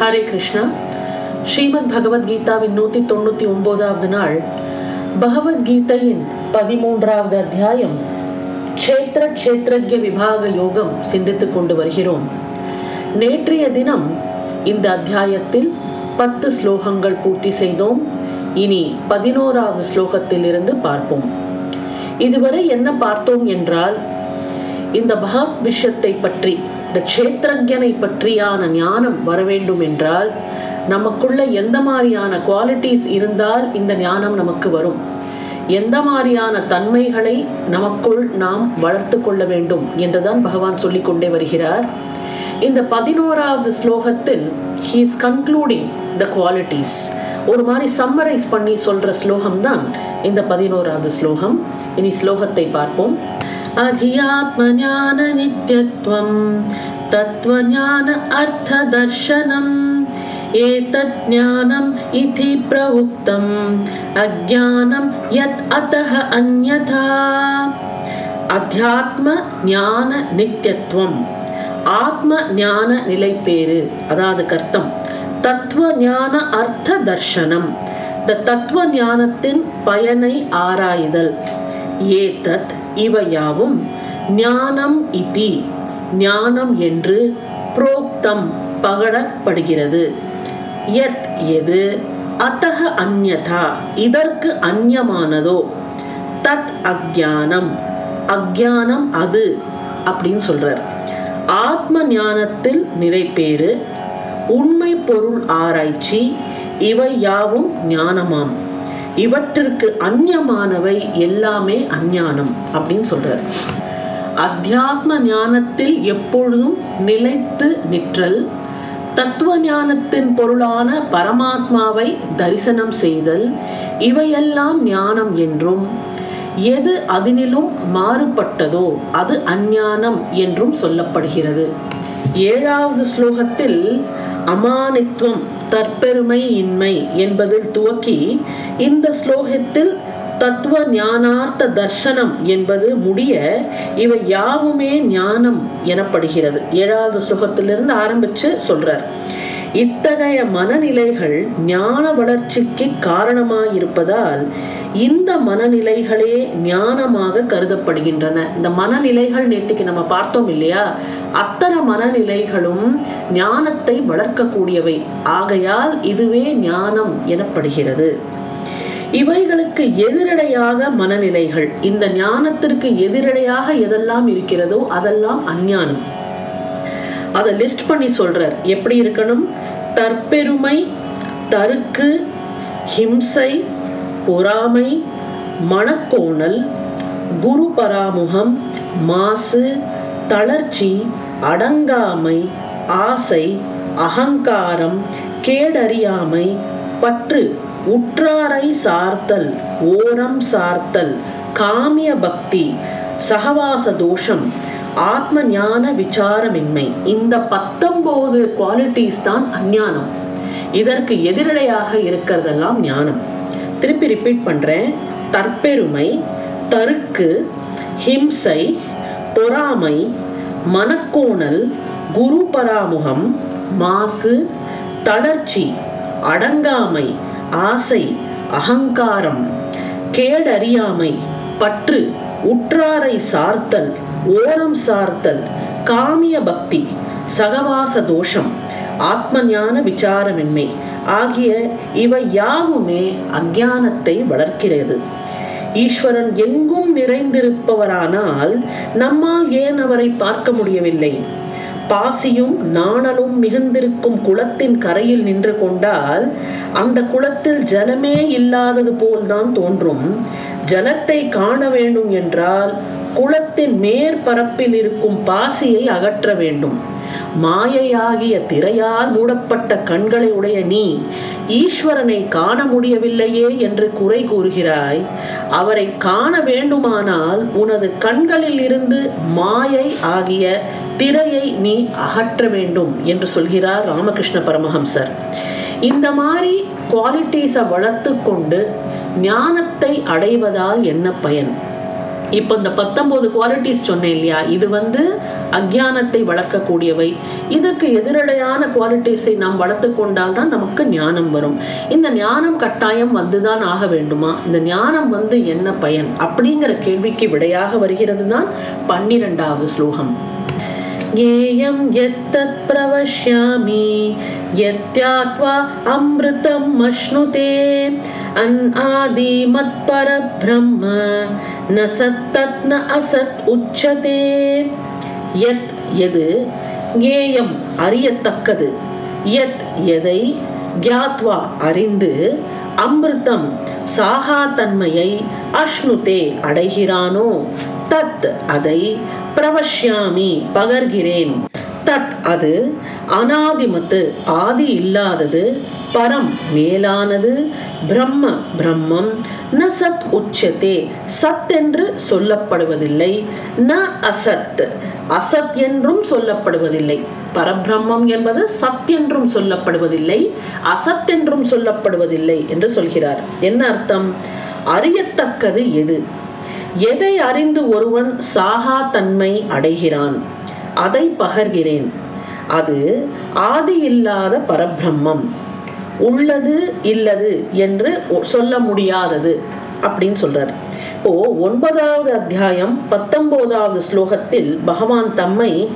ஹரே கிருஷ்ணா. ஸ்ரீமத் பகவத்கீதாவின் நூற்றி தொண்ணூற்றி ஒன்பதாவது நாள். பகவத்கீதையின் பதிமூன்றாவது அத்தியாயம். க்ஷேத்திர க்ஷேத்திரஜ்ய விபாக யோகம் சிந்தித்துக் கொண்டு வருகிறோம். நேற்றைய தினம் இந்த அத்தியாயத்தில் பத்து ஸ்லோகங்கள் பூர்த்தி செய்தோம். இனி பதினோராவது ஸ்லோகத்தில் இருந்து பார்ப்போம். இதுவரை என்ன பார்த்தோம் என்றால் இந்த பகவத் விஷயத்தை பற்றி இந்த க்ஷேத்திரஜனை பற்றியான ஞானம் வர வேண்டும் என்றால் நமக்குள்ள எந்த மாதிரியான குவாலிட்டிஸ் இருந்தால் இந்த ஞானம் நமக்கு வரும். எந்த மாதிரியான தன்மைகளை நமக்குள் நாம் வளர்த்து கொள்ள வேண்டும் என்றுதான் பகவான் சொல்லிக் கொண்டே வருகிறார். இந்த பதினோராவது ஸ்லோகத்தில் he is concluding the qualities ஒரு மாதிரி சம்மரைஸ் பண்ணி சொல்ற ஸ்லோகம் தான் இந்த பதினோராவது ஸ்லோகம். இனி ஸ்லோகத்தை பார்ப்போம். அதியாத்மஞான நித்யத்வம் தத்துவஞான அர்த்ததர்ஷனம் एतत् ज्ञानम् इति प्रवुक्तम् अज्ञानं यत् अतः अन्यथा அத்தியாத்ம ஞான நித்தியத்துவம் ஆத்ம ஞான நிலைப்பேறு அதாவது கர்த்தம் தத்துவ ஞான அர்த்த தர்ஷனம் இந்த தத்துவ ஞானத்தின் பயனை ஆராய்தல் ஏதத் இவையாவும் ஞானம் இதி. ஞானம் என்று புரோக்தம் பகடப்படுகிறது. யத் எது? அத்தக அந்யதா இதற்கு அந்நியமானதோ தத் அக்ஞானம் அக்ஞானம் அது அப்படின்னு சொல்றார். ஆத்ம ஞானத்தில் நிறைப்பேறு உண்மை பொருள் ஆராய்ச்சி. இவை யாவும் ஞானமாம். இவற்றிற்கு அந்நியமானவை எல்லாமே அஞ்ஞானம் அப்படின்னு சொல்றார். அத்தியாத்ம ஞானத்தில் எப்பொழுதும் நிலைத்து நிற்றல் தத்துவ ஞானத்தின் பொருளான பரமாத்மாவை தரிசனம் செய்தல் இவையெல்லாம் ஞானம் என்றும் எது அதனிலும் மாறுபட்டதோ அது அஞ்ஞானம் என்றும் சொல்லப்படுகிறது. ஏழாவது ஸ்லோகத்தில் அமானித்துவம் தற்பெருமை இன்மை என்பதில் துவக்கி இந்த ஸ்லோகத்தில் தத்துவ ஞானார்த்த தர்ஷனம் என்பது முடிய இவை யாவுமே ஞானம் எனப்படுகிறது. ஏழாவது ஸ்லோகத்திலிருந்து ஆரம்பிச்சு சொல்றார். இத்தகைய மனநிலைகள் ஞான வளர்ச்சிக்கு காரணமாயிருப்பதால் இந்த மனநிலைகளே ஞானமாக கருதப்படுகின்றன. இந்த மனநிலைகள் நேற்றுக்கு நம்ம பார்த்தோம் இல்லையா? அத்தனை மனநிலைகளும் ஞானத்தை வளர்க்கக்கூடியவை. ஆகையால் இதுவே ஞானம் எனப்படுகிறது. இவைகளுக்கு எதிரடையாக மனநிலைகள். இந்த ஞானத்திற்கு எதிரடையாக எதெல்லாம் இருக்கிறதோ அதெல்லாம் அஞ்ஞானம். அதை லிஸ்ட் பண்ணி சொல்றார். எப்படி இருக்கணும்? தற்பெருமை தருக்கு ஹிம்சை பொறாமை மணக்கோணல் குரு பராமுகம் மாசு தளர்ச்சி அடங்காமை ஆசை அகங்காரம் கேடறியாமை பற்று உற்றாரை சார்த்தல் ஓரம் சார்த்தல் காமிய பக்தி சகவாச தோஷம் ஆத்ம ஞான விசாரமின்மை. இந்த பத்தொம்போது குவாலிட்டிஸ் தான் அஞ்ஞானம். இதற்கு எதிரடையாக இருக்கிறதெல்லாம் ஞானம். திருப்பி ரிப்பீட் பண்றேன். தற்பெருமை தருக்கு ஹிம்சை பொறாமை மனக்கோணல் குரு பராமுகம் மாசு தளர்ச்சி அடங்காமை ஆசை அகங்காரம் கேடறியாமை பற்று உற்றாரை சார்த்தல் ஓரம் சார்த்தல் காமிய பக்தி சகவாச தோஷம் ஆத்ம ஞான விசாரமின்மை ஆகிய இவை யாவுமே அஜானத்தை வளர்க்கிறது. ஈஸ்வரன் எங்கும் நிறைந்திருப்பவரானால் நம்மால் ஏன் அவரை பார்க்க முடியவில்லை? பாசியும் நாணலும் மிகுந்திருக்கும் குளத்தின் கரையில் நின்று கொண்டால் அந்த குளத்தில் ஜலமே இல்லாதது போல்தான் தோன்றும். ஜலத்தை காண வேண்டும் என்றால் குளத்தின் மேற்பரப்பில் இருக்கும் பாசியை அகற்ற வேண்டும். மாயையாகிய திரையால் மூடப்பட்ட கண்களை உடைய நீ ஈஸ்வரனை காண முடியவில்லையே என்று குறை கூறுகிறாய். அவரை காண வேண்டுமானால் உனது கண்களில் இருந்து மாயை ஆகிய திரையை நீ அகற்ற வேண்டும் என்று சொல்கிறார் ராமகிருஷ்ண பரமஹம்சர். இந்த மாதிரி குவாலிட்டிஸை வளர்த்து கொண்டு ஞானத்தை அடைவதால் என்ன பயன்? இப்போ இந்த பத்தொன்பது குவாலிட்டிஸ் சொன்னேன் இல்லையா? இது வந்து அஜானத்தை வளர்க்கக்கூடியவை இதற்கு எதிரடையான குவாலிட்டிஸை நாம் வளர்த்து கொண்டால் தான் நமக்கு ஞானம் வரும் இந்த ஞானம் கட்டாயம் வந்துதான் ஆக வேண்டுமா இந்த ஞானம் வந்து என்ன பயன் அப்படிங்கிற கேள்விக்கு விடையாக வருகிறது தான் பன்னிரெண்டாவது ஸ்லோகம் ज्ञेयं यत्तत् प्रवक्ष्यामि यत्यात्वा अमृतम् अश्नुते अनादिमत्परब्रह्म न सत्तत् न असत् उच्यते यत् எது? ஞேயம் அறியத்தக்கது. யத் எதை? கியாத்வா அறிந்து அமிர்தம் சாகா தன்மையை அஷ்ணுதே அடைகிறானோ? தத் அதை பிரவஷ்யாமி பகர்கிறேன். தத் அது அனாதிமத்து ஆதி இல்லாதது. பரம் மேலானது பிரம்ம பிரம்மம். ந சத் உச்சத்தே சத் என்று சொல்லப்படுவதில்லை. ந அசத். அசத் என்றும் சொல்லப்படுவதில்லை. பரபிரம்மம் என்பது சத் என்றும் சொல்லப்படுவதில்லை. அசத் என்றும் சொல்லப்படுவதில்லை என்று சொல்கிறார். என்ன அர்த்தம்? அறியத்தக்கது எது? எதை அறிந்து ஒருவன் சாகா தன்மை அடைகிறான்? அதை பகர்கிறேன். அது ஆதி இல்லாத பரபிரம்மம். உள்ளது இல்லது என்று சொல்ல முடியாதது அப்படின்னு சொல்றாரு. இப்போ ஒன்பதாவது அத்தியாயம் பத்தொன்பதாவது ஸ்லோகத்தில் பகவான் தம்மை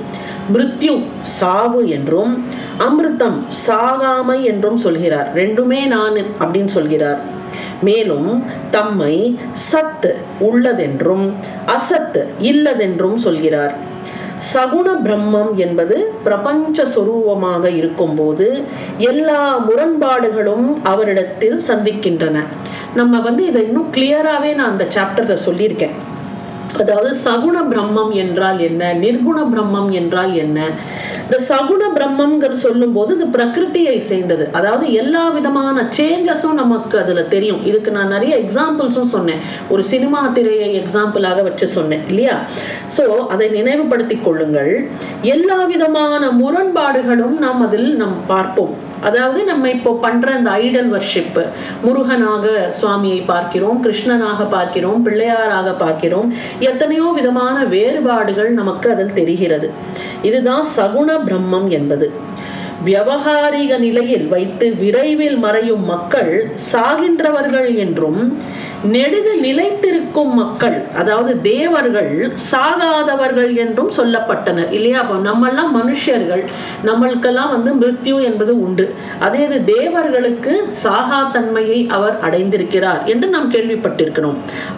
மிருத்யு சாவு என்றும் அமிர்தம் சாகாமை என்றும் சொல்கிறார். ரெண்டுமே நான் அப்படின்னு சொல்கிறார். மேலும் தம்மை சத்து உள்ளதென்றும் அசத்து இல்லதென்றும் சொல்கிறார். சகுண பிரம்மம் என்பது பிரபஞ்ச சொரூபமாக இருக்கும்போது எல்லா முரண்பாடுகளும் அவரிடத்தில் சந்திக்கின்றன. நம்ம வந்து இதை இன்னும் கிளியராகவே நான் அந்த சாப்டர்ல சொல்லியிருக்கேன். அதாவது சகுண பிரம்மம் என்றால் என்ன? நிர்குண பிரம்மம் என்றால் என்ன? இந்த சகுண பிரம்மம்ங்கிற சொல்லும்போது இது பிரகிருத்தியை சேர்ந்தது. அதாவது எல்லா விதமான சேஞ்சஸும் நமக்கு அதில் தெரியும். இதுக்கு நான் நிறைய எக்ஸாம்பிள்ஸும் சொன்னேன். ஒரு சினிமா திரையை எக்ஸாம்பிளாக வச்சு சொன்னேன் இல்லையா? ஸோ அதை நினைவுபடுத்தி கொள்ளுங்கள். எல்லா விதமான முரண்பாடுகளும் நாம் அதில் நம் பார்ப்போம். அதாவது நம்ம இப்போ பண்ற அந்த ஐடல் வர்ஷிப் முருகனாக சுவாமியை பார்க்கிறோம் கிருஷ்ணனாக பார்க்கிறோம் பிள்ளையாராக பார்க்கிறோம் எத்தனையோ விதமான வேறுபாடுகள் நமக்கு அதில் தெரிகிறது. இதுதான் சகுண பிரம்மம் என்பது. வியவகாரிக நிலையில் வைத்து விரைவில் மறையும் மக்கள் சாகின்றவர்கள் என்றும் நெடுது நிலைத்திருக்கும் மக்கள் அதாவது தேவர்கள் சாகாதவர்கள் என்றும் சொல்லப்பட்டனர். இல்லையா? அப்போ நம்மெல்லாம் மனுஷர்கள் நம்மளுக்கெல்லாம் வந்து மிருத்யு என்பது உண்டு. அதே இது தேவர்களுக்கு சாகா தன்மையை அவர் அடைந்திருக்கிறார் என்று நாம் கேள்விப்பட்டிருக்கிறோம்.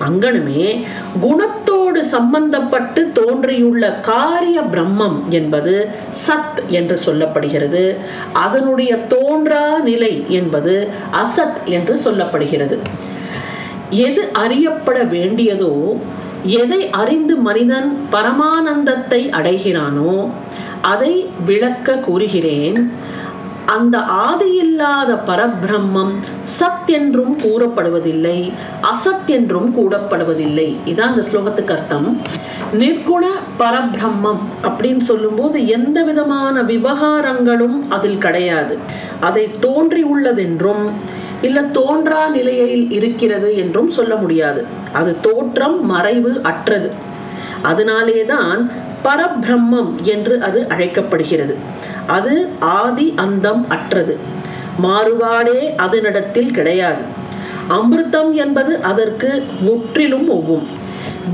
அங்கனமே குணத்தோடு சம்பந்தப்பட்டு தோன்றியுள்ள காரிய பிரம்மம் என்பது சத் என்று சொல்லப்படுகிறது. அதனுடைய தோன்றா நிலை என்பது அசத் என்று சொல்லப்படுகிறது. எது அறியப்பட வேண்டியதோ எதை அறிந்து மனிதன் பரமானந்தத்தை அடைகிறானோ அதை விளக்க கூறுகிறேன். அந்த ஆதியில்லாத பரபிரம்மம் சத் என்றும் கூறப்படுவதில்லை அசத் என்றும் கூடப்படுவதில்லை. இதான் அந்த ஸ்லோகத்துக்கு அர்த்தம். நிர்குண பரபிரம்மம் அப்படின்னு சொல்லும்போது எந்த விதமான விவகாரங்களும் அதில் கிடையாது. அதை தோன்றி உள்ளதென்றும் இல்ல தோன்றா நிலையில் இருக்கிறது என்றும் சொல்ல முடியாது. அது தோற்றம் மறைவு அற்றது. அதனாலேதான் பரபிரம்மம் என்று அது அழைக்கப்படுகிறது. அது ஆதி அந்தம் அற்றது. மாறுபாடே அதனிடத்தில் கிடையாது. அமிர்தம் என்பது அதற்கு முற்றிலும் ஒவ்வும்.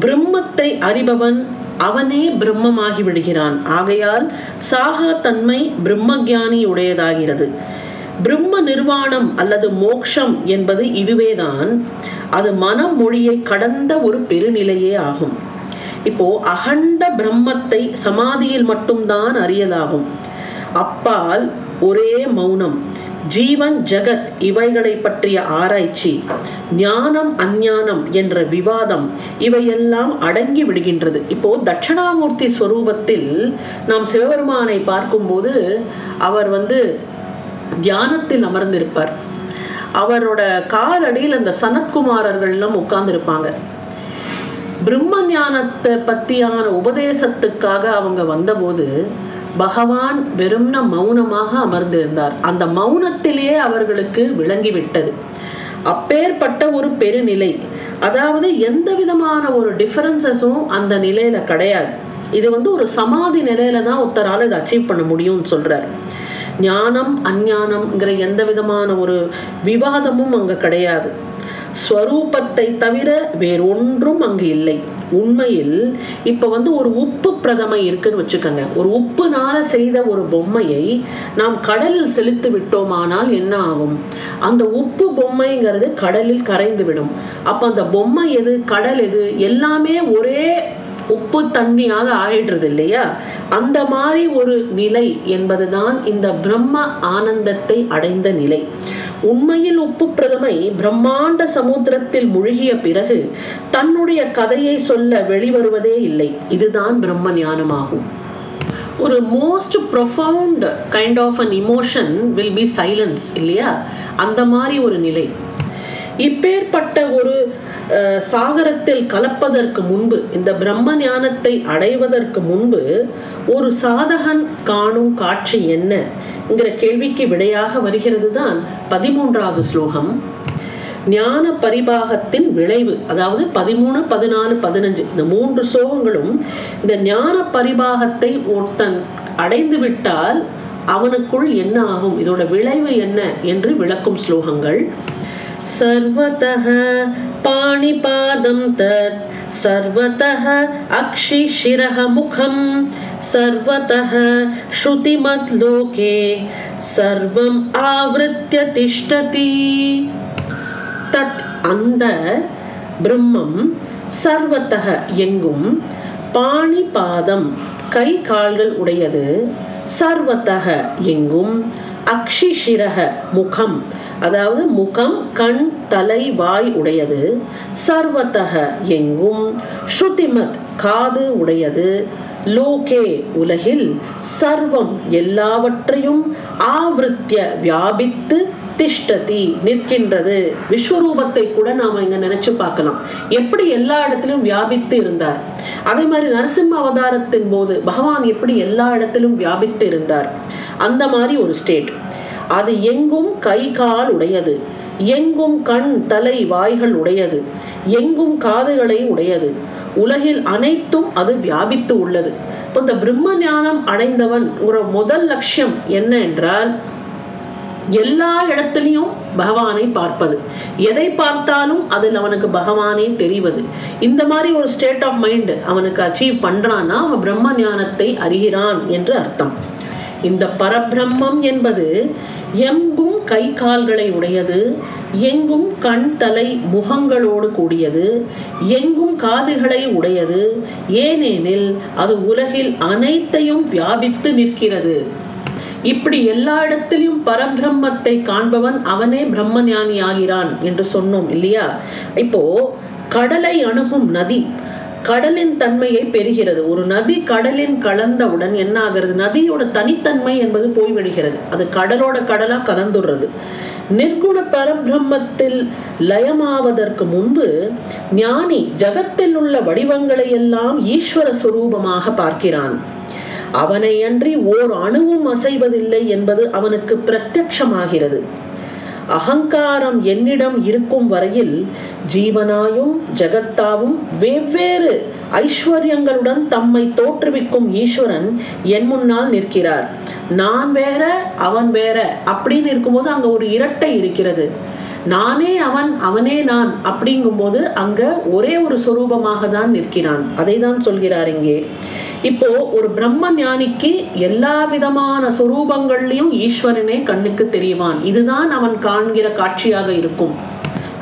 பிரம்மத்தை அறிபவன் அவனே பிரம்மமாகி விடுகிறான். ஆகையால் சாகா தன்மை பிரம்மஜானி உடையதாகிறது பிரம்ம நிர்வாணம் அல்லது மோக்ஷம் என்பது இதுவேதான். அது மனம் மொழியை கடந்த ஒரு பெருநிலையே ஆகும். இப்போ அகண்ட பிரம்மத்தை சமாதியில் மட்டும்தான் அறியலாகும். அப்பால் ஒரே மௌனம் ஜீவன் ஜெகத் இவைகளை பற்றிய ஆராய்ச்சி ஞானம் அஞ்ஞானம் என்ற விவாதம் இவையெல்லாம் அடங்கி விடுகின்றது. இப்போ தட்சிணாமூர்த்தி ஸ்வரூபத்தில் நாம் சிவபெருமானை பார்க்கும்போது அவர் வந்து தியானத்தில் அமர்ந்திருப்பார். அவரோட காலடியில் அந்த சனத்குமாரர்கள்லாம் உட்கார்ந்துருப்பாங்க. பிரம்ம ஞானத்தை பற்றியான உபதேசத்துக்காக அவங்க வந்தபோது பகவான் வெறும்ன மௌனமாக அமர்ந்திருந்தார். அந்த மௌனத்திலேயே அவர்களுக்கு விளங்கிவிட்டது. அப்பேற்பட்ட ஒரு பெருநிலை. அதாவது எந்த விதமான ஒரு டிஃபரன்சஸும் அந்த நிலையில கிடையாது. இது வந்து ஒரு சமாதி நிலையில தான் ஒருத்தரால் இதை அச்சீவ் பண்ண முடியும்னு சொல்றாரு. ஞானம் அஞ்ஞானம்ங்கிற எந்த விதமான ஒரு விவாதமும் அங்க கிடையாது. ஸ்வரூபத்தை தவிர வேறொன்றும் அங்கு இல்லை. உண்மையில் இப்போ வந்து ஒரு உப்பு பிரதமை இருக்குன்னு வச்சுக்கோங்க. ஒரு உப்புனால செய்த ஒரு பொம்மையை நாம் கடலில் செலுத்து விட்டோமானால் என்ன ஆகும்? அந்த உப்பு பொம்மைங்கிறது கடலில் கரைந்து விடும். அப்போ அந்த பொம்மை எது கடல் எது எல்லாமே ஒரே உப்பு தண்ணியாக ஆயிடுறது இல்லையா அந்த மாதிரி ஒரு நிலை என்பதுதான் இந்த பிரம்ம ஆனந்தத்தை அடைந்த நிலை. உண்மையில் உப்பு பிரதமை பிரம்மாண்ட சமுத்திரத்தில் முழுகிய பிறகு தன்னுடைய கதையை சொல்ல வெளிவருவதே இல்லை. இதுதான் பிரம்ம ஞானமாகும். ஒரு most profound kind of an emotion will be silence இல்லையா? அந்த மாதிரி ஒரு நிலை. இப்பேற்பட்ட ஒரு சாகரத்தில் கலப்பதற்கு முன்பு இந்த பிரம்ம ஞானத்தை அடைவதற்கு முன்பு ஒரு சாதகன் காணும் காட்சி என்ன என்கிற கேள்விக்கு விடையாக வருகிறது தான் பதிமூன்றாவது ஸ்லோகம். ஞான பரிபாகத்தின் விளைவு அதாவது பதிமூணு பதினாலு பதினஞ்சு இந்த மூன்று ஸ்லோகங்களும் இந்த ஞான பரிபாகத்தை ஒருத்தன் அடைந்து விட்டால் அவனுக்குள் என்ன ஆகும்? இதோட விளைவு என்ன? என்று விளக்கும் ஸ்லோகங்கள். सर्वतः पाणिपादं तत् सर्वतः अक्षिशिरः मुखं सर्वतः श्रुतिमद्लोके सर्वम् आवृत्य तिष्ठति தத் அந்த பிரம்மம் சர்வத்தக எங்கும் பாணி பாதம் கை கால்கள் உடையது சர்வத்தக எங்கும் அக்ஷிஷிரக முகம் அதாவது முகம் கண் தலை வாய் உடையது. சர்வத்தக எங்கும் ஸ்ருதிமத் காது உடையது. லோகே உலகில் சர்வம் எல்லாவற்றையும் ஆவருத்திய வியாபித்து திஷ்டதி நிற்கின்றது. விஸ்வரூபத்தை கூட நாம இங்க நினைச்சு பார்க்கலாம். எப்படி எல்லா இடத்திலும் வியாபித்து இருந்தார்? அதே மாதிரி நரசிம்ம அவதாரத்தின் போது பகவான் எப்படி எல்லா இடத்திலும் வியாபித்து இருந்தார்? அந்த மாதிரி ஒரு ஸ்டேட் அது எங்கும் கை கால் உடையது. எங்கும் கண் தலை வாய்கள் உடையது. எங்கும் காதுகளை உடையது. உலகில் அனைத்தும் அது வியாபித்து உள்ளது. இப்போ இந்த பிரம்ம ஞானம் அடைந்தவன் ஒரு முதல் லட்சியம் என்ன என்றால் எல்லா இடத்துலையும் பகவானை பார்ப்பது. எதை பார்த்தாலும் அதில் அவனுக்கு பகவானே தெரிவது. இந்த மாதிரி ஒரு ஸ்டேட் ஆஃப் மைண்ட் அவனுக்கு அச்சீவ் பண்றான்னா அவன் பிரம்ம ஞானத்தை அறிகிறான் என்று அர்த்தம். இந்த பரபிரம்மம் என்பது எங்கும் கை கால்களை உடையது எங்கும் கண் தலை முகங்களோடு கூடியது எங்கும் காதுகளை உடையது ஏனெனில் அது உலகில் அனைத்தையும் வியாபித்து நிற்கிறது. இப்படி எல்லா இடத்திலும் பரபிரம்மத்தை காண்பவன் அவனே பிரம்ம ஞானி ஆகிறான் என்று சொன்னோம் இல்லையா? இப்போ கடலை அணுகும் நதி கடலின் தன்மையை பெறுகிறது. ஒரு நதி கடலின் கலந்தவுடன் என்ன ஆகிறது நதியோட தனித்தன்மை என்பது போய்விடுகிறது. அது கடலோட கடலா கலந்துடுறது. நிர்குண பரபிரம்மத்தில் லயமாவதற்கு முன்பு ஞானி ஜகத்தில் உள்ள வடிவங்களை எல்லாம் ஈஸ்வர சுரூபமாக பார்க்கிறான். அவனை அன்றி ஓர் அணுவும் அசைவதில்லை என்பது அவனுக்கு பிரத்யட்சமாகிறது. அகங்காரம் என்னிடம் இருக்கும் வரையில் ஜீவனாயும் ஜகத்தாவும் வெவ்வேறு ஐஸ்வர்யங்களுடன் தம்மை தோற்றுவிக்கும் ஈஸ்வரன் என் முன்னால் நிற்கிறார். நான் வேற அவன் வேற அப்படின்னு இருக்கும்போது அங்க ஒரு இரட்டை இருக்கிறது. நானே அவன் அவனே நான் அப்படிங்கும்போது அங்க ஒரே ஒரு சொரூபமாக தான் நிற்கிறான். அதை தான் சொல்கிறார் இங்கே. இப்போ ஒரு பிரம்ம ஞானிக்கு எல்லா விதமான சொரூபங்கள்லயும் ஈஸ்வரனே கண்ணுக்கு தெரிவான் இதுதான் அவன் காண்கிற காட்சியாக இருக்கும்.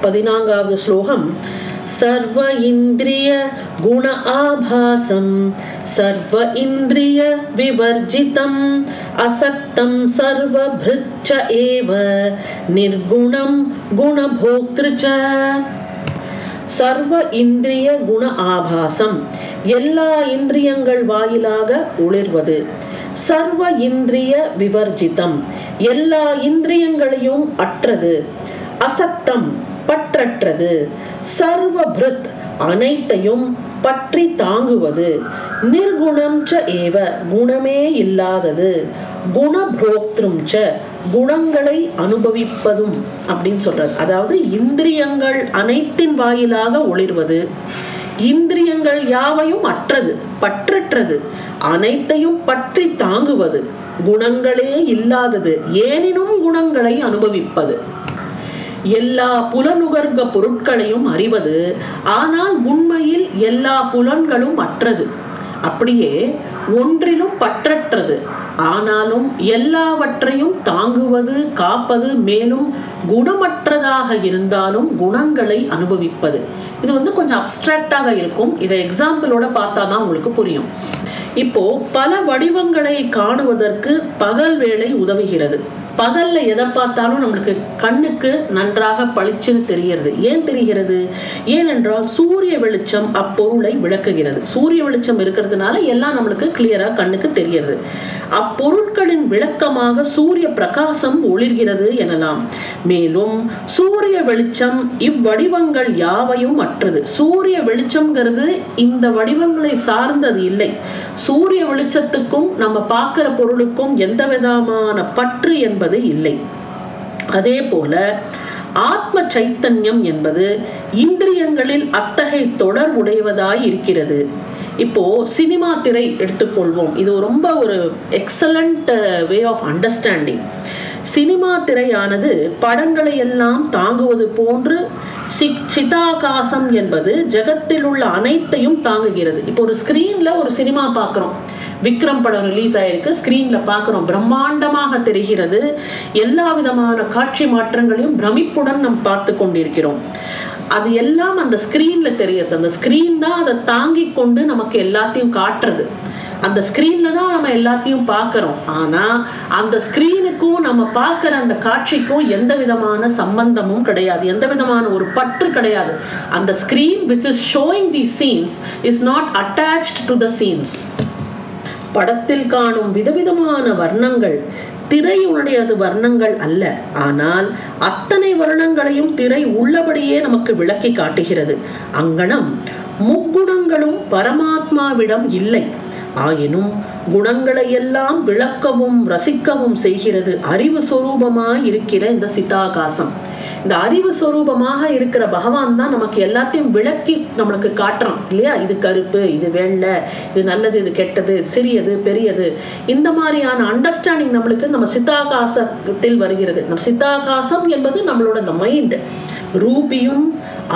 பதினான்காவது ஸ்லோகம் சர்வ இந்திரிய குண ஆபாசம் சர்வ இந்திரிய விவர்ஜிதம் அசக்தம் சர்வ பிருச்ச ஏவ நிர்குணம் குணபோக்திருச்ச சர்வ இந்திரிய குண ஆபாசம். எல்லா இந்திரியங்கள் வாயிலாக ஒளிர்வது சர்வ இந்திரிய விவர்ஜிதம். எல்லா இந்திரியங்களையும் அற்றது. அசத்தம் பற்றற்றது. சர்வ பிருத் அனைத்தையும் பற்றி தாங்குவது. நிர்குணம் ச ஏவ குணமே இல்லாதது. குணபோக்திரும் ச குணங்களை அனுபவிப்பதும் அப்படின்னு சொல்றது அதாவது இந்திரியங்கள் அனைத்தின் வாயிலாக ஒளிர்வது. இந்திரியங்கள் யாவையும் அற்றது பற்றற்றது. அனைத்தையும் பற்றி தாங்குவது. குணங்களே இல்லாதது ஏனினும் குணங்களை அனுபவிப்பது. எல்லா புலனுகர்ந்த பொருட்களையும் அறிவது ஆனால் உண்மையில் எல்லா புலன்களும் அற்றது. அப்படியே ஒன்றிலும் பற்றற்றது ஆனாலும் எல்லாவற்றையும் தாங்குவது காப்பது மேலும் குணமற்றதாக இருந்தாலும் குணங்களை அனுபவிப்பது. இது வந்து கொஞ்சம் அப்டிராக்டாக இருக்கும். இதை எக்ஸாம்பிளோட பார்த்தா தான் உங்களுக்கு புரியும். இப்போ பல வடிவங்களை காணுவதற்கு பகல் வேலை உதவுகிறது. பகல்ல எதை பார்த்தாலும் நம்மளுக்கு கண்ணுக்கு நன்றாக பளிச்சுன்னு தெரிகிறது. ஏன் தெரிகிறது? ஏனென்றால் சூரிய வெளிச்சம் அப்பொருளை விளக்குகிறது. சூரிய வெளிச்சம் இருக்கிறதுனால எல்லாம் நம்மளுக்கு கிளியரா கண்ணுக்கு தெரிகிறது. அப்பொருட்களின் விளக்கமாக சூரிய பிரகாசம் ஒளிர்கிறது எனலாம். மேலும் சூரிய வெளிச்சம் இவ்வடிவங்கள் யாவையும் அற்றது. சூரிய வெளிச்சம்ங்கிறது இந்த வடிவங்களை சார்ந்தது இல்லை. சூரிய வெளிச்சத்துக்கும் நம்ம பார்க்கிற பொருளுக்கும் எந்த விதமான பற்று என்பது இல்லை. அதே போல ஆத்ம சைத்தன்யம் என்பது இந்திரியங்களில் அத்தகை தொடர் உடையவதாய் இருக்கிறது. இப்போ சினிமா திரை எடுத்துக்கொள்வோம். இது ரொம்ப ஒரு excellent way of understanding cinema திரையானது படங்களை எல்லாம் தாங்குவது போன்று சிதாகாசம் என்பது ஜெகத்தில் உள்ள அனைத்தையும் தாங்குகிறது. இப்போ ஒரு ஸ்கிரீன்ல ஒரு சினிமா பார்க்குறோம் விக்ரம் படம் ரிலீஸ் ஆயிருக்கு. ஸ்கிரீன்ல பார்க்குறோம் பிரம்மாண்டமாக தெரிகிறது. எல்லா விதமான காட்சி மாற்றங்களையும் பிரமிப்புடன் நம் பார்த்து கொண்டிருக்கிறோம். அது எல்லாம் அந்த ஸ்கிரீன்ல தெரியுது அந்த ஸ்கிரீன் தான் அதை தாங்கி கொண்டு நமக்கு எல்லாத்தையும் காட்டுறது. அந்த ஸ்க்ரீன்ல தான் நம்ம எல்லாத்தையும் பார்க்குறோம். ஆனால் அந்த ஸ்க்ரீனுக்கும் நம்ம பார்க்குற அந்த காட்சிக்கும் எந்த விதமான சம்பந்தமும் கிடையாது. எந்த விதமான ஒரு பற்று கிடையாது. அந்த screen which is showing the scenes is not attached to the scenes படத்தில் காணும் விதவிதமான வர்ணங்கள் திரையுடையது வர்ணங்கள் அல்ல. ஆனால் அத்தனை வர்ணங்களையும் திரை உள்ளபடியே நமக்கு விளக்கி காட்டுகிறது. அங்கனம் முக்குணங்களும் பரமாத்மாவிடம் இல்லை. ஆயினும் குணங்களை எல்லாம் விளக்கவும் ரசிக்கவும் செய்கிறது அறிவு சொரூபமாய் இருக்கிற இந்த சிதாகாசம் இந்த அறிவு சொரூபமாக இருக்கிற பகவான் தான் நமக்கு எல்லாத்தையும் விளக்கி நம்மளுக்கு காட்டுறான். இல்லையா? இது கருப்பு இது வெள்ளை இது நல்லது இது கெட்டது சிறியது பெரியது. இந்த மாதிரியான அண்டர்ஸ்டாண்டிங் நம்மளுக்கு நம்ம சித்தாகாசத்தில் வருகிறது. நம்ம சித்தாகாசம் என்பது நம்மளோட இந்த மைண்டு ரூபியும்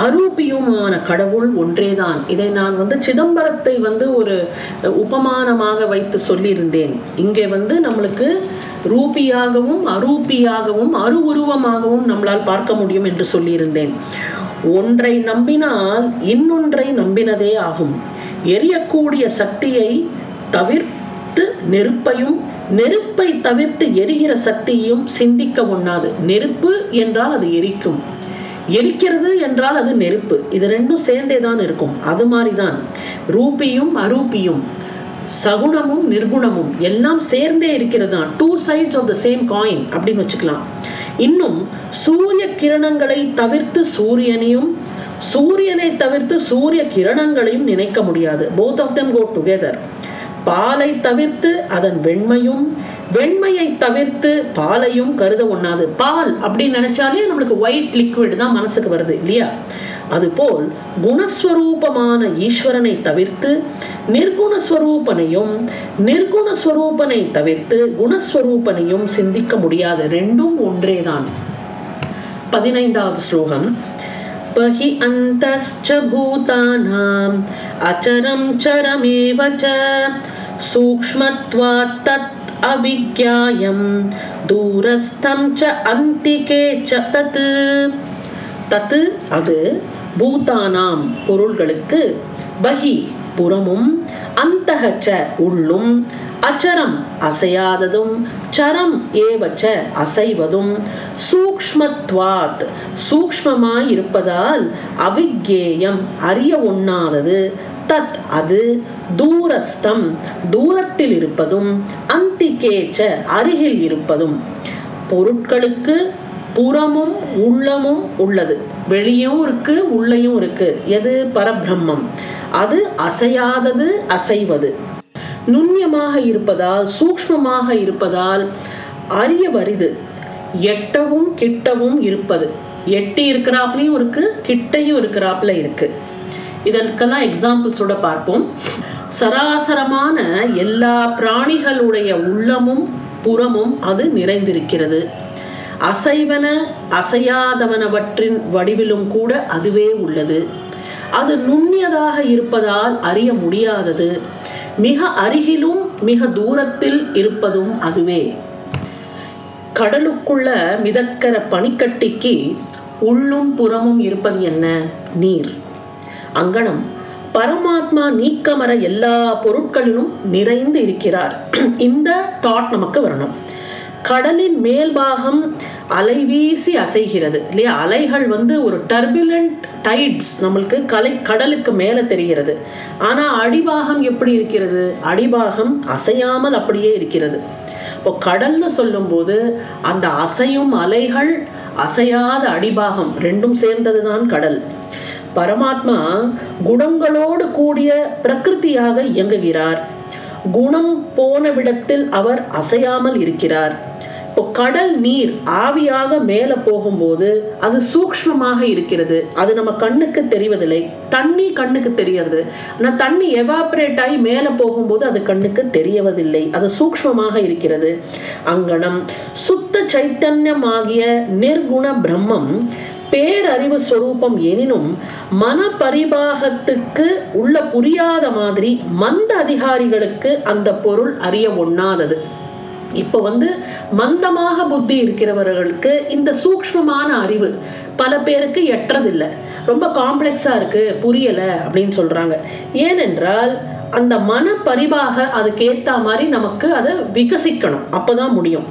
அரூபியுமான கடவுள் ஒன்றேதான். இதை நான் வந்து சிதம்பரத்தை வந்து ஒரு உபமானமாக வைத்து சொல்லியிருந்தேன். இங்கே வந்து நம்மளுக்கு ரூபியாகவும் அரூபியாகவும் அரு உருவமாகவும் நம்மளால் பார்க்க முடியும் என்று சொல்லியிருந்தேன். ஒன்றை நம்பினால் இன்னொன்றை நம்பினதே ஆகும். எரியக்கூடிய சக்தியை தவிர்த்து நெருப்பையும் நெருப்பை தவிர்த்து எரிகிற சக்தியையும் சிந்திக்க ஒண்ணாது. நெருப்பு என்றால் அது எரிக்கும். எரிக்கிறது என்றால் அது நெருப்பு. இது ரெண்டும் சேர்ந்தே தான் இருக்கும். அது மாதிரி தான் ரூபியும் அரூபியும் சகுணமும் நிர்குணமும் எல்லாம் சேர்ந்தே இருக்கிறது தான் two sides of the same coin அப்படின்னு வச்சுக்கலாம். இன்னும் சூரிய கிரணங்களை தவிர்த்து சூரியனையும் சூரியனை தவிர்த்து சூரிய கிரணங்களையும் நினைக்க முடியாது. Both of them go together பாலை தவிர்த்து அதன் வெண்மையும் வெண்மையை தவிர்த்து பாலையும் கருத ஒண்ணாது பால் அப்படின்னு நினைச்சாலே நம்மளுக்கு ஒயிட் லிக்விட் தான் மனசுக்கு வருது இல்லையா? அதுபோல் குணஸ்வரூபமான ஈஸ்வரனை தவிர்த்து நிர்குணஸ்வரூபனையும் நிர்குணஸ்வரூபனை தவிர்த்து குணஸ்வரூபனையும் சிந்திக்க முடியாத ரெண்டும் ஒன்றேதான். பதினைந்தாவது ஸ்லோகம். बहि अन्तश्च பூதானாம் அச்சரம் चरमेव च सूक्ष्मत्वात् तत् அவிக்யாயம் தூரஸ்தம் ச அந்திகே ச தத்து தத்து அது பூதானாம் பொருள்களுக்கு பகி புறமும் அந்தகச்ச உள்ளும் அச்சரம் அசையாததும் சரம் ஏவச்ச அசைவதும் சூக்ஷ்மத்வாத் சூக்ஷ்மமாய் இருப்பதால் அவிக்யேயம் அறிய ஒண்ணாதது. தத் அது தூரஸ்தம். தூரத்தில் இருப்பதும் அந்திகேச்ச அருகில் இருப்பதும். பொருட்களுக்கு புறமும் உள்ளமும் உள்ளது. வெளியும் இருக்கு உள்ளயும் இருக்கு. எது? பரபிரம்மம். அது அசையாதது அசைவது. நுண்ணியமாக இருப்பதால் சூக்ஷ்மமாக இருப்பதால் அரிய வரிது. எட்டவும் கிட்டவும் இருப்பது. எட்டி இருக்கிறாப்லையும் இருக்கு கிட்டையும் இருக்கிறாப்புல இருக்கு. இதற்கெல்லாம் எக்ஸாம்பிள்ஸோட பார்ப்போம். சராசரமான எல்லா பிராணிகளுடைய உள்ளமும் புறமும் அது நிறைந்திருக்கிறது. அசைவன அசையாதவனவற்றின் வடிவிலும் கூட அதுவே உள்ளது. அது நுண்ணியதாக இருப்பதால் அறிய முடியாதது. மிக அருகிலும் மிக தூரத்தில் இருப்பதும் அதுவே. கடலுக்குள்ள மிதக்கிற பனிக்கட்டிக்கு உள்ளும் புறமும் இருப்பது என்ன? நீர். அங்கனம். பரமாத்மா நீக்கமர எல்லா பொருட்களிலும் நிறைந்து இருக்கிறார். இந்த தாட் நமக்கு வரணும். கடலின் மேல்பாகம் அலை வீசி அசைகிறது. இல்லையா? அலைகள் வந்து ஒரு டர்புலண்ட் டைட்ஸ் நம்மளுக்கு கலை கடலுக்கு மேலே தெரிகிறது. ஆனால் அடிபாகம் எப்படி இருக்கிறது? அடிபாகம் அசையாமல் அப்படியே இருக்கிறது. இப்போ கடல்னு சொல்லும்போது அந்த அசையும் அலைகள் அசையாத அடிபாகம் ரெண்டும் சேர்ந்தது தான் கடல். பரமாத்மா குணங்களோடு கூடிய பிரகிருதியாக இயங்குகிறார். குணம் போன விடத்தில் அவர் அசையாமல் இருக்கிறார். இப்போ கடல் நீர் ஆவியாக மேலே போகும்போது அது சூக்ஷ்மமாக இருக்கிறது. அது நம்ம கண்ணுக்கு தெரிவதில்லை. தண்ணி கண்ணுக்கு தெரியறது. ஆனால் தண்ணி எவாபரேட் ஆகி மேலே போகும்போது அது கண்ணுக்கு தெரியவதில்லை. அது சூக்ஷ்மமாக இருக்கிறது. அங்கனம் சுத்த சைத்தன்யமாகிய நிர்குண பிரம்மம் பேரறிவு ஸ்வரூபம் எனினும் மன பரிபாகத்துக்கு உள்ள புரியாத மாதிரி மந்த அதிகாரிகளுக்கு அந்த பொருள் அறிய ஒண்ணாதது. இப்போ வந்து மந்தமாக புத்தி இருக்கிறவர்களுக்கு இந்த சூக்ஷ்மமான அறிவு பல பேருக்கு எட்டுறதில்லை. ரொம்ப காம்ப்ளெக்ஸாக இருக்குது புரியலை அப்படின்னு சொல்கிறாங்க ஏனென்றால் அந்த மன பரிபாக அதுக்கேற்ற மாதிரி நமக்கு அதை விகசிக்கணும். அப்போ தான் முடியும்.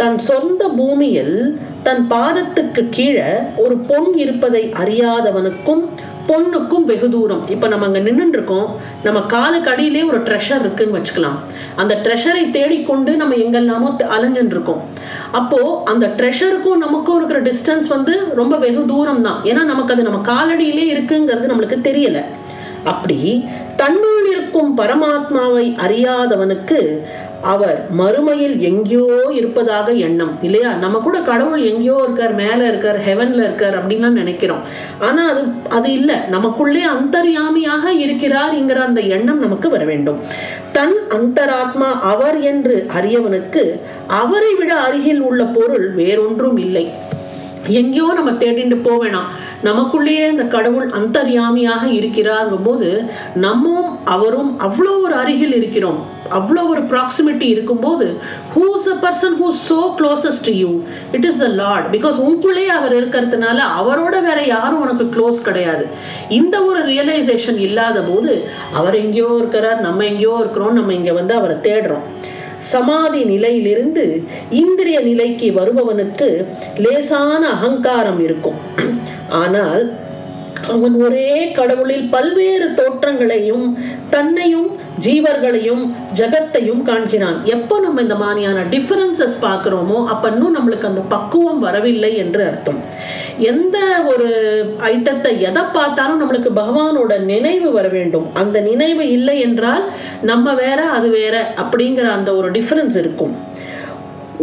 தன் சொந்த பூமியில் தன் பாதத்துக்கு கீழே ஒரு பொன் இருப்பதை அறியாதவனுக்கும் பொண்ணுக்கும் வெகு தூரம். இப்போ நம்ம அங்கே நின்றுருக்கோம் நம்ம காலுக்கு அடியிலே ஒரு ட்ரெஷர் இருக்குன்னு வச்சுக்கலாம். அந்த ட்ரெஷரை தேடிக்கொண்டு நம்ம எங்கெல்லாமோ அலைஞ்சுட்டு இருக்கோம் அப்போ அந்த ட்ரெஷருக்கும் நமக்கும் இருக்கிற டிஸ்டன்ஸ் வந்து ரொம்ப வெகு தூரம் தான். ஏன்னா நமக்கு அது நம்ம காலடியிலே இருக்குங்கிறது நம்மளுக்கு தெரியல. அப்படி தன்னுள் இருக்கும் பரமாத்மாவை அறியாதவனுக்கு அவர் மறுமையில் எங்கேயோ இருப்பதாக எண்ணம் இல்லையா? நம்ம கூட கடவுள் எங்கேயோ இருக்கார் மேலே இருக்கார் ஹெவன்ல இருக்கார் அப்படின்லாம் நினைக்கிறோம். ஆனால் அது அது இல்லை. நமக்குள்ளே அந்தர்யாமியாக இருக்கிறார்ங்கிற அந்த எண்ணம் நமக்கு வர வேண்டும். தன் அந்தராத்மா அவர் என்று அறியவனுக்கு அவரை விட அருகில் உள்ள பொருள் வேறொன்றும் இல்லை. எங்கேயோ நம்ம தேடிட்டு போவேணாம் நமக்குள்ளேயே இந்த கடவுள் அந்தர்யாமியாக இருக்கிறாங்கும் போது நம்மும் அவரும் அவ்வளோ ஒரு அருகில் இருக்கிறோம். அவ்வளோ ஒரு ப்ராக்சிமிட்டி இருக்கும்போது who's a person who so closest to you it is the lord because உங்களுக்குள்ளேயே அவர் இருக்கிறதுனால அவரோட வேற யாரும் உனக்கு க்ளோஸ் கிடையாது. இந்த ஒரு ரியலைசேஷன் இல்லாத போது அவர் எங்கேயோ இருக்கிறார் நம்ம எங்கேயோ இருக்கிறோம் நம்ம இங்கே வந்து அவரை தேடுறோம். சமாதி நிலையிலிருந்து இந்திரிய நிலைக்கு வருபவனுக்கு லேசான அகங்காரம் இருக்கும். ஆனால் அவன் ஒரே கடவுளில் பல்வேறு தோற்றங்களையும் தன்னையும் ஜீவர்களையும் ஜகத்தையும் காண்கிறான். எப்போ நம்ம இந்த மாதிரியான டிஃபரன்சஸ் பார்க்குறோமோ அப்போ இன்னும் நம்மளுக்கு அந்த பக்குவம் வரவில்லை என்று அர்த்தம். எந்த ஒரு ஐட்டத்தை எதை பார்த்தாலும் நம்மளுக்கு பகவானோட நினைவு வர வேண்டும். அந்த நினைவு இல்லை என்றால் நம்ம வேற அது வேற அப்படிங்கிற அந்த ஒரு டிஃபரன்ஸ் இருக்கும்.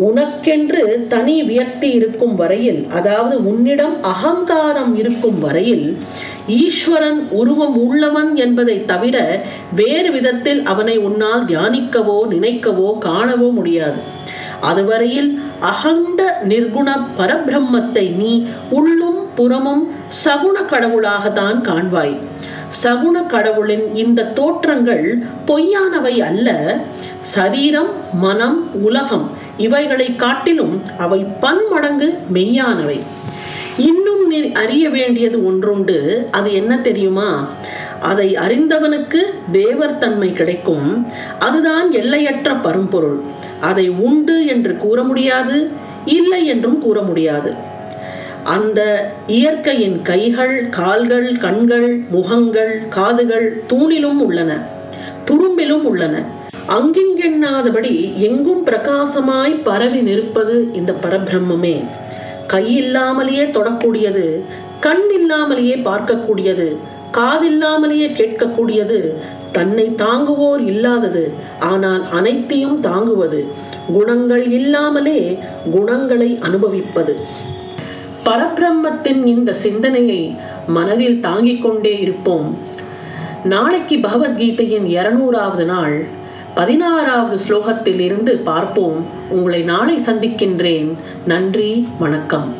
உனக்கென்று தனி வியக்தி இருக்கும் வரையில் அதாவது உன்னிடம் அகங்காரம் இருக்கும் வரையில் ஈஸ்வரன் உருவம் உள்ளவன் என்பதை தவிர வேறு விதத்தில் அவனை உன்னால் தியானிக்கவோ நினைக்கவோ காணவோ முடியாது. அதுவரையில் அகண்ட நிர்குண பரபிரம்மத்தை நீ உள்ளும் புறமும் சகுண கடவுளாகத்தான் காண்பாய். சகுண கடவுளின் இந்த தோற்றங்கள் பொய்யானவை அல்ல. சரீரம் மனம் உலகம் இவைகளை காட்டிலும் அவை பன்மடங்கு மெய்யானவை. இன்னும் நீ அறிய வேண்டியது ஒன்றுண்டு. அது என்ன தெரியுமா? அதை அறிந்தவனுக்கு தேவர் தன்மை கிடைக்கும். அதுதான் எல்லையற்ற பரும்பொருள். அதை உண்டு என்று கூற முடியாது இல்லை என்றும் கூற முடியாது. அந்த இயற்கையின் கைகள் கால்கள் கண்கள் முகங்கள் காதுகள் தூணிலும் உள்ளன துரும்பிலும் உள்ளன. அங்கிங்கெண்ணாதபடி எங்கும் பிரகாசமாய் பரவி நிற்பது இந்த பரபிரம்மே கையில்லாமலேயே தொடக்கூடியது கண் இல்லாமலேயே பார்க்கக்கூடியது காதில்லாமலேயே கேட்கக்கூடியது தன்னை தாங்குவோர் இல்லாதது ஆனால் அனைத்தையும் தாங்குவது குணங்கள் இல்லாமலே குணங்களை அனுபவிப்பது. பரபிரம்மத்தின் இந்த சிந்தனையை மனதில் தாங்கிக் கொண்டே இருப்போம். நாளைக்கு பகவத்கீதையின் இருநூறாவது நாள் பதினாறாவது ஸ்லோகத்தில் இருந்து பார்ப்போம். உங்களை நாளை சந்திக்கின்றேன். நன்றி வணக்கம்.